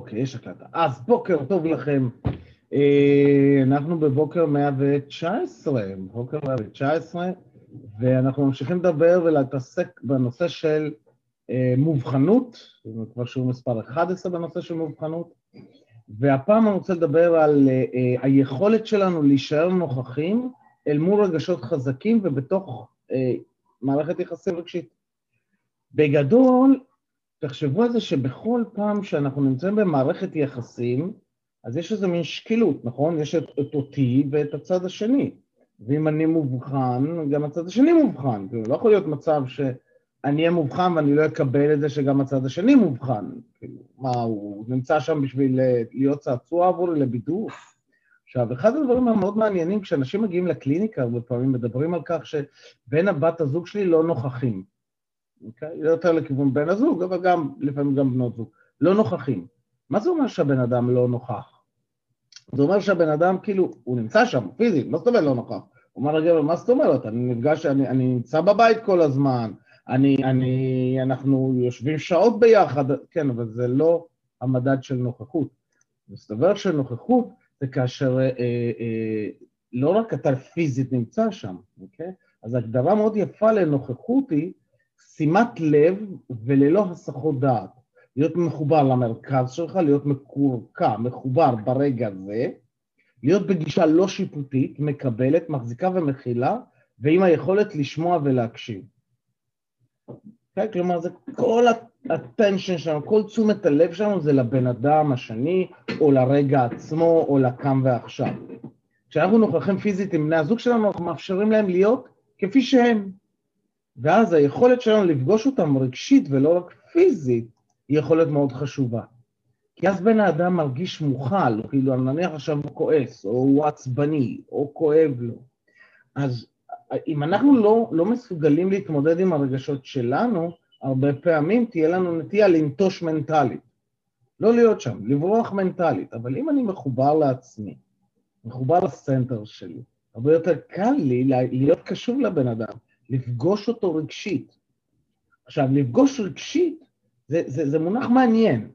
אוקיי, יש הקלטה. אז בוקר טוב לכם. אה, אנחנו בבוקר 119, בוקר 119, ואנחנו ממשיכים לדבר ולהתעסק בנושא של אה, מובחנות, זה כבר שיעור מספר 11 בנושא של מובחנות, והפעם אני רוצה לדבר על אה, היכולת שלנו להישאר נוכחים אל מול רגשות חזקים ובתוך מערכת יחסים רגשית. בגדול, תחשבו על זה שבכל פעם שאנחנו נמצאים במערכת יחסים, אז יש איזה מין שקילות, נכון? יש את, את אותי ואת הצד השני. ואם אני מובחן, גם הצד השני מובחן. כאילו, לא יכול להיות מצב שאני אהיה מובחן ואני לא אקבל את זה שגם הצד השני מובחן. כאילו, מה, הוא נמצא שם בשביל אה, להיות צעצוע עבורי לבידור? עכשיו, אחד הדברים המאוד מעניינים, כשאנשים מגיעים לקליניקה, הרבה פעמים מדברים על כך שבן הבת הזוג שלי לא נוכחים. אוקיי? יותר לכיוון בן הזוג, אבל גם, לפעמים גם בנות זוג. לא נוכחים. מה זה אומר שהבן אדם לא נוכח? זה אומר שהבן אדם, כאילו, הוא נמצא שם, פיזית, מה זאת אומרת לא נוכח? הוא אומר לגבר, מה זאת אומרת? אני נפגש, אני, אני נמצא בבית כל הזמן, אני, אני, אנחנו יושבים שעות ביחד, כן, אבל זה לא המדד של נוכחות. מסתבר שנוכחות זה כאשר אה, אה, לא רק אתה פיזית נמצא שם, אוקיי? אז הגדרה מאוד יפה לנוכחות היא שימת לב וללא הסחות דעת. להיות מחובר למרכז שלך, להיות מקורקע, מחובר ברגע הזה, להיות בגישה לא שיפוטית, מקבלת, מחזיקה ומכילה, ועם היכולת לשמוע ולהקשיב. Okay, אוקיי? כלומר, זה כל הטנשן שלנו, כל תשומת הלב שלנו זה לבן אדם השני, או לרגע עצמו, או לכאן ועכשיו. כשאנחנו נוכחים פיזית עם בני הזוג שלנו, אנחנו מאפשרים להם להיות כפי שהם. ואז היכולת שלנו לפגוש אותם רגשית ולא רק פיזית, היא יכולת מאוד חשובה. כי אז בן האדם מרגיש מוכל, כאילו נניח עכשיו הוא כועס, או הוא עצבני, או כואב לו. אז אם אנחנו לא, לא מסוגלים להתמודד עם הרגשות שלנו, הרבה פעמים תהיה לנו נטייה לנטוש מנטלית. לא להיות שם, לברוח מנטלית. אבל אם אני מחובר לעצמי, מחובר לסנטר שלי, הרבה יותר קל לי להיות קשוב לבן אדם, לפגוש אותו רגשית. עכשיו, לפגוש רגשית זה, זה, זה מונח מעניין,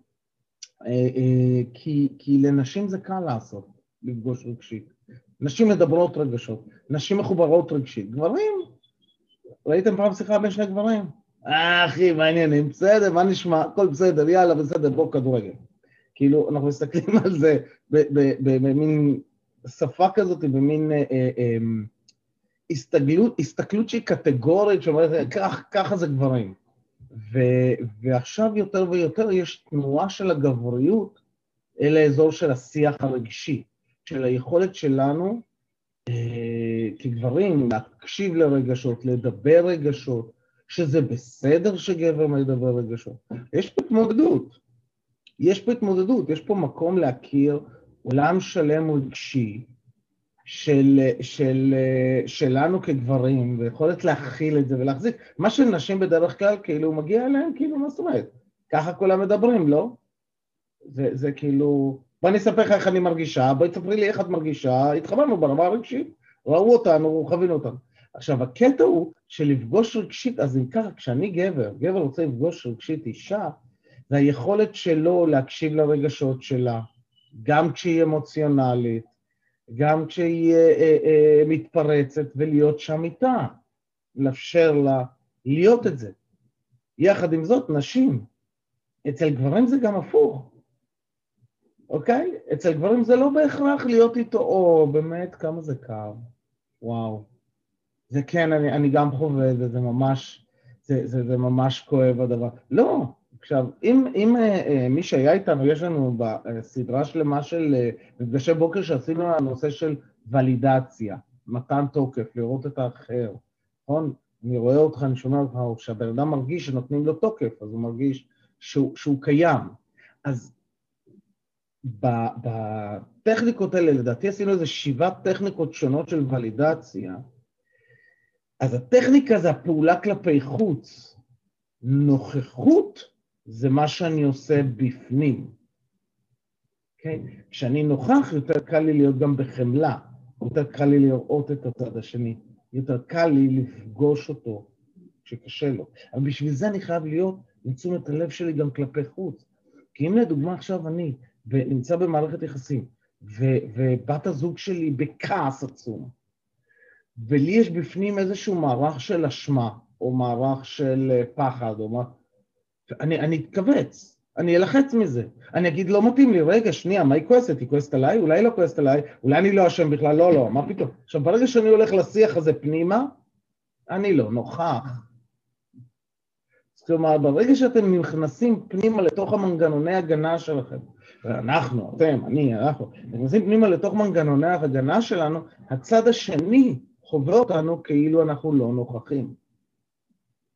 אה, אה, כי, כי לנשים זה קל לעשות, לפגוש רגשית. נשים מדברות רגשות, נשים מחוברות רגשית. גברים, ראיתם פעם שיחה בין שני גברים? אה, אחי, מה העניינים? בסדר, מה נשמע? הכל בסדר, יאללה, בסדר, בוא כדורגל. כאילו, אנחנו מסתכלים על זה במין שפה כזאת, במין אה, אה, אה, הסתגלות, הסתכלות שהיא קטגורית, שאומרת, כך, ככה זה גברים. ו, ועכשיו יותר ויותר יש תנועה של הגבריות אל האזור של השיח הרגשי, של היכולת שלנו אה, כגברים להקשיב לרגשות, לדבר רגשות, שזה בסדר שגבר מדבר רגשות. יש פה התמודדות, יש פה התמודדות, יש פה מקום להכיר עולם שלם רגשי, של, של, שלנו כגברים, ויכולת להכיל את זה ולהחזיק. מה שנשים בדרך כלל, כאילו, מגיע אליהם, כאילו, מה זאת אומרת? ככה כולם מדברים, לא? זה, זה כאילו, בוא אני אספר לך איך אני מרגישה, בואי תספרי לי איך את מרגישה, התחברנו ברמה הרגשית, ראו אותנו, חווינו אותנו. עכשיו, הקטע הוא שלפגוש רגשית, אז אם ככה, כשאני גבר, גבר רוצה לפגוש רגשית אישה, זה היכולת שלו להקשיב לרגשות שלה, גם כשהיא אמוציונלית, גם כשהיא אה, אה, מתפרצת ולהיות שם איתה, לאפשר לה להיות את זה. יחד עם זאת, נשים, אצל גברים זה גם הפוך, אוקיי? אצל גברים זה לא בהכרח להיות איתו, או באמת, כמה זה קר, וואו. זה כן, אני, אני גם חווה את זה, זה ממש, זה, זה, זה ממש כואב הדבר. לא, עכשיו, אם, אם אה, אה, מי שהיה איתנו, יש לנו בסדרה שלמה של אה, מפגשי בוקר שעשינו על הנושא של ולידציה, מתן תוקף, לראות את האחר, נכון? אני רואה אותך, אני שומע אותך, או כשהבן אדם מרגיש שנותנים לו תוקף, אז הוא מרגיש שהוא, שהוא קיים. אז בטכניקות האלה, לדעתי עשינו איזה שבעה טכניקות שונות של ולידציה, אז הטכניקה זה הפעולה כלפי חוץ. נוכחות זה מה שאני עושה בפנים. Okay? אוקיי? כשאני נוכח, יותר קל לי להיות גם בחמלה, יותר קל לי לראות את הצד השני, יותר קל לי לפגוש אותו כשקשה לו. אבל בשביל זה אני חייב להיות עם תשומת הלב שלי גם כלפי חוץ. כי אם לדוגמה עכשיו אני נמצא במערכת יחסים, ו- ובת הזוג שלי בכעס עצום, ולי יש בפנים איזשהו מערך של אשמה, או מערך של אה, פחד, או מה... אני, אני אתכווץ, אני אלחץ מזה. אני אגיד, לא מתאים לי, רגע, שנייה, מה היא כועסת? היא כועסת עליי? אולי היא לא כועסת עליי? אולי אני לא אשם בכלל? לא, לא, מה פתאום? עכשיו, ברגע שאני הולך לשיח הזה פנימה, אני לא נוכח. כלומר, ברגע שאתם נכנסים פנימה לתוך המנגנוני הגנה שלכם, ואנחנו, אתם, אני, אנחנו, נכנסים פנימה לתוך מנגנוני ההגנה שלנו, הצד השני חווה אותנו כאילו אנחנו לא נוכחים.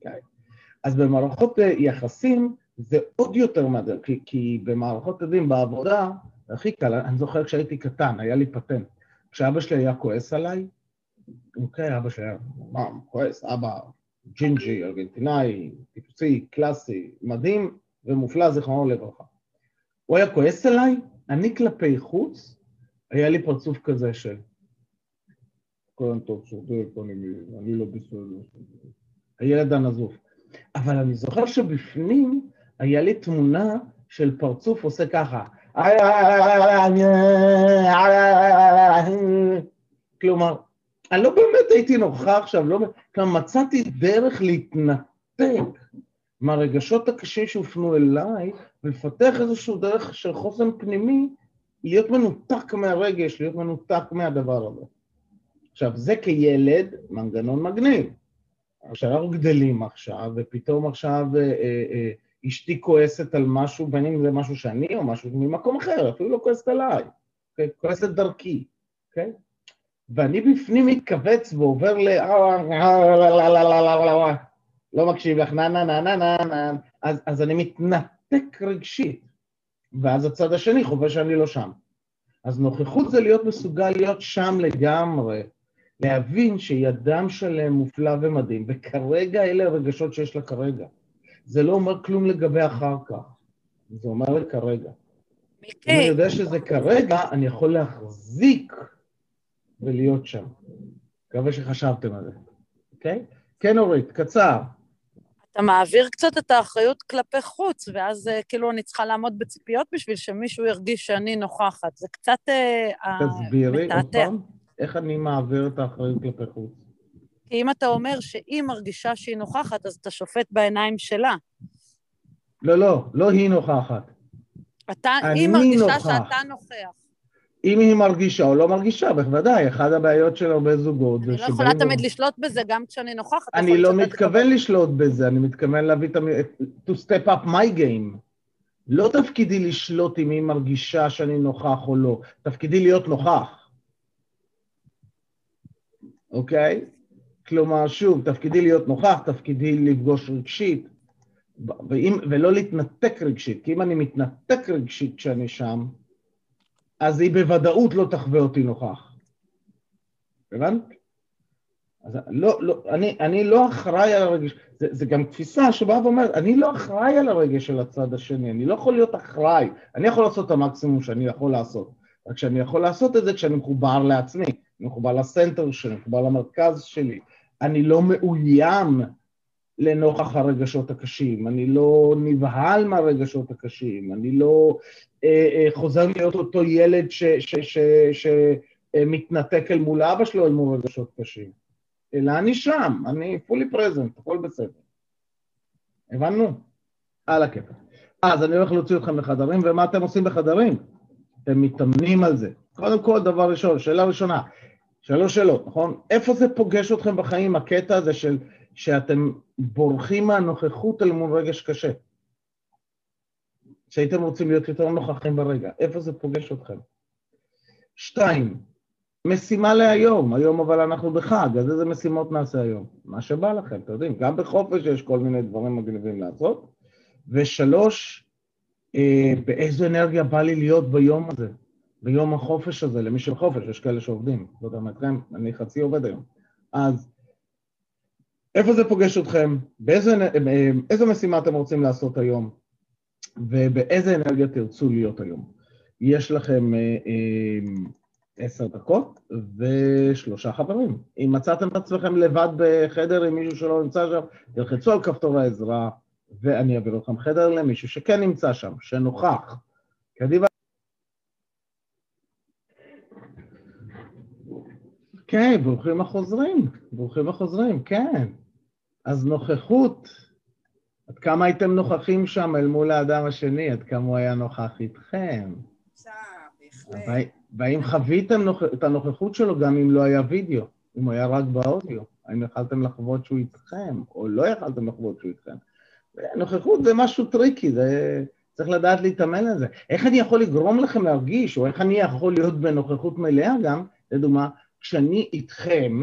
Okay. אז במערכות אה, יחסים זה עוד יותר מהדרך, כי, כי במערכות ידים בעבודה, הכי קל, אני זוכר כשהייתי קטן, היה לי פטנט. כשאבא שלי היה כועס עליי, אוקיי, אבא שלי היה, מה, כועס, אבא ג'ינג'י, ארגנטינאי, טיפוסי, קלאסי, מדהים ומופלא, זיכרונו לברכה. הוא היה כועס עליי, אני כלפי חוץ, היה לי פרצוף כזה של כהן טוב, צודק, אני לא בסדר. הילד הנזוף. אבל אני זוכר שבפנים היה לי תמונה של פרצוף עושה ככה. כלומר, אני לא באמת הייתי נוכח שם, לא... כלומר, מצאתי דרך להתנתק מהרגשות הקשים שהופנו אליי, ולפתח איזשהו דרך של חוסן פנימי, להיות מנותק מהרגש, להיות מנותק מהדבר הזה. עכשיו, זה כילד מנגנון מגניב. כשאנחנו גדלים עכשיו, ופתאום עכשיו אה, אה, אה, אשתי כועסת על משהו, בין אם זה משהו שאני או משהו ממקום אחר, אפילו לא כועסת עליי? אוקיי? כועסת דרכי, אוקיי? ואני בפנים מתכווץ ועובר ל... לא מקשיב לך, נה נה נה נה נה נה, אז, אז אני מתנתק רגשית, ואז הצד השני חווה שאני לא שם. אז נוכחות זה להיות מסוגל להיות שם לגמרי, להבין שהיא אדם שלם, מופלא ומדהים, וכרגע אלה הרגשות שיש לה כרגע. זה לא אומר כלום לגבי אחר כך, זה אומר כרגע. אם אני יודע שזה כרגע, אני יכול להחזיק ולהיות שם. מקווה שחשבתם על זה, אוקיי? כן, אורית, קצר. אתה מעביר קצת את האחריות כלפי חוץ, ואז אה, כאילו אני צריכה לעמוד בציפיות בשביל שמישהו ירגיש שאני נוכחת. זה קצת אה, תסבירי עוד פעם, איך אני מעביר את האחריות כלפי חוץ? כי אם אתה אומר שהיא מרגישה שהיא נוכחת, אז אתה שופט בעיניים שלה. לא, לא, לא היא נוכחת. אתה, היא מרגישה נוכח. שאתה נוכח. אם היא מרגישה או לא מרגישה, בוודאי, אחת הבעיות של הרבה זוגות זה שבאים... אני לא יכולה תמיד לשלוט בזה, גם כשאני נוכחת. אני לא מתכוון לשלוט בזה, אני מתכוון להביא את ה... to step up my game. לא תפקידי לשלוט אם היא מרגישה שאני נוכח או לא, תפקידי להיות נוכח. אוקיי? כלומר, שוב, תפקידי להיות נוכח, תפקידי לפגוש רגשית, ואם, ולא להתנתק רגשית, כי אם אני מתנתק רגשית כשאני שם, אז היא בוודאות לא תחווה אותי נוכח. הבנת? אז לא, לא, אני, אני לא אחראי על הרגש, זה, זה גם תפיסה שבאה ואומרת, אני לא אחראי על הרגש של הצד השני, אני לא יכול להיות אחראי, אני יכול לעשות את המקסימום שאני יכול לעשות, רק שאני יכול לעשות את זה כשאני מחובר לעצמי, מחובר לסנטר שלי, מחובר למרכז שלי, אני לא מאוים לנוכח הרגשות הקשים, אני לא נבהל מהרגשות הקשים, אני לא אה, אה, חוזר להיות אותו ילד שמתנתק אל מול אבא שלו אל מול רגשות קשים, אלא אני שם, אני fully present, הכל בסדר. הבנו? על הכיפה. אז אני הולך להוציא אתכם לחדרים, ומה אתם עושים בחדרים? אתם מתאמנים על זה. קודם כל, דבר ראשון, שאלה ראשונה, שלוש שאלות, נכון? איפה זה פוגש אתכם בחיים, הקטע הזה של שאתם בורחים מהנוכחות אל מול רגש קשה? שהייתם רוצים להיות יותר נוכחים ברגע, איפה זה פוגש אתכם? שתיים, משימה להיום, היום אבל אנחנו בחג, אז איזה משימות נעשה היום? מה שבא לכם, אתם יודעים, גם בחופש יש כל מיני דברים מגניבים לעשות. ושלוש, אה, באיזו אנרגיה בא לי להיות ביום הזה, ביום החופש הזה, למי שבחופש, יש כאלה שעובדים, לא יודע מה אתכם, אני חצי עובד היום. אז איפה זה פוגש אתכם? באיזו אה, משימה אתם רוצים לעשות היום? ובאיזה אנרגיה תרצו להיות היום. יש לכם אה, אה, עשר דקות ושלושה חברים. אם מצאתם את עצמכם לבד בחדר עם מישהו שלא נמצא שם, תלחצו על כפתור העזרה, ואני אעביר לכם חדר למישהו שכן נמצא שם, שנוכח. קדימה. כן, ברוכים החוזרים, ברוכים החוזרים, כן. אז נוכחות, עד כמה הייתם נוכחים שם אל מול האדם השני, עד כמה הוא היה נוכח איתכם. והאם חוויתם את הנוכחות שלו גם אם לא היה וידאו, אם הוא היה רק באודיו? האם יכלתם לחוות שהוא איתכם, או לא יכלתם לחוות שהוא איתכם? נוכחות זה משהו tricky, זה... צריך לדעת להתאמן על זה. איך אני יכול לגרום לכם להרגיש, או איך אני יכול להיות בנוכחות מלאה גם, לדוגמה, כשאני איתכם,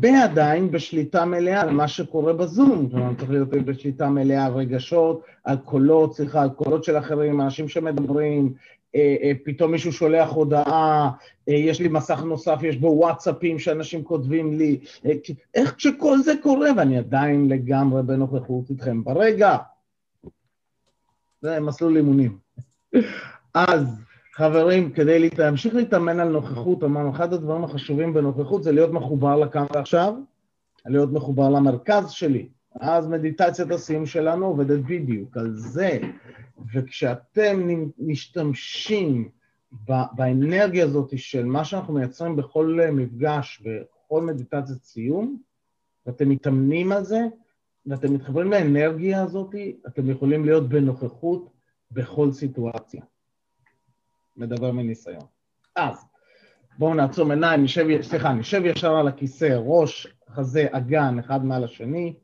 ועדיין בשליטה מלאה על מה שקורה בזום, כלומר צריך להיות בשליטה מלאה על רגשות, על קולות, סליחה, על קולות של אחרים, אנשים שמדברים, אה, אה, פתאום מישהו שולח הודעה, אה, יש לי מסך נוסף, יש בו וואטסאפים שאנשים כותבים לי, איך כשכל זה קורה ואני עדיין לגמרי בנוכחות איתכם ברגע. זה מסלול אימונים. אז חברים, כדי להמשיך להתאמן על נוכחות, אמרנו, אחד הדברים החשובים בנוכחות זה להיות מחובר לכאן ועכשיו, להיות מחובר למרכז שלי. אז מדיטציית הסיום שלנו עובדת בדיוק על זה. וכשאתם משתמשים באנרגיה הזאת של מה שאנחנו מייצרים בכל מפגש, בכל מדיטציית סיום, ואתם מתאמנים על זה, ואתם מתחברים לאנרגיה הזאת, אתם יכולים להיות בנוכחות בכל סיטואציה. מדבר מניסיון. אז, בואו נעצום עיניים, נשב, סליחה, נשב ישר על הכיסא, ראש, חזה, אגן, אחד מעל השני,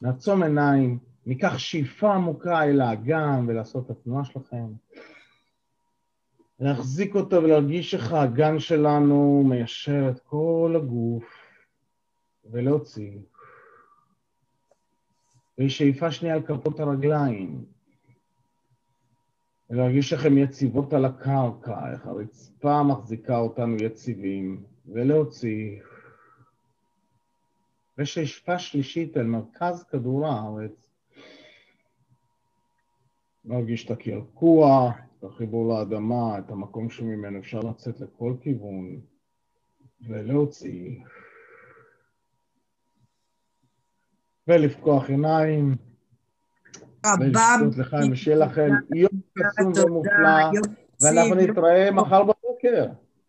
נעצום עיניים, ניקח שאיפה עמוקה אל האגן ולעשות את התנועה שלכם. להחזיק אותו ולהרגיש איך האגן שלנו מיישר את כל הגוף ולהוציא. ושאיפה שנייה על כפות הרגליים. ולהרגיש איך הן יציבות על הקרקע, איך הרצפה מחזיקה אותנו יציבים, ולהוציא. ושאיפה שלישית אל מרכז כדור הארץ, להרגיש את הקרקוע, את החיבור לאדמה, את המקום שממנו אפשר לצאת לכל כיוון, ולהוציא. ולפקוח עיניים. לחיים, ושיהיה לכם יום קסום ומופלא, ואנחנו נתראה מחר בבוקר.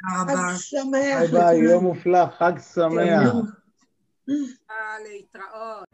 חג שמח. ביי ביי, יום מופלא, חג שמח. להתראות.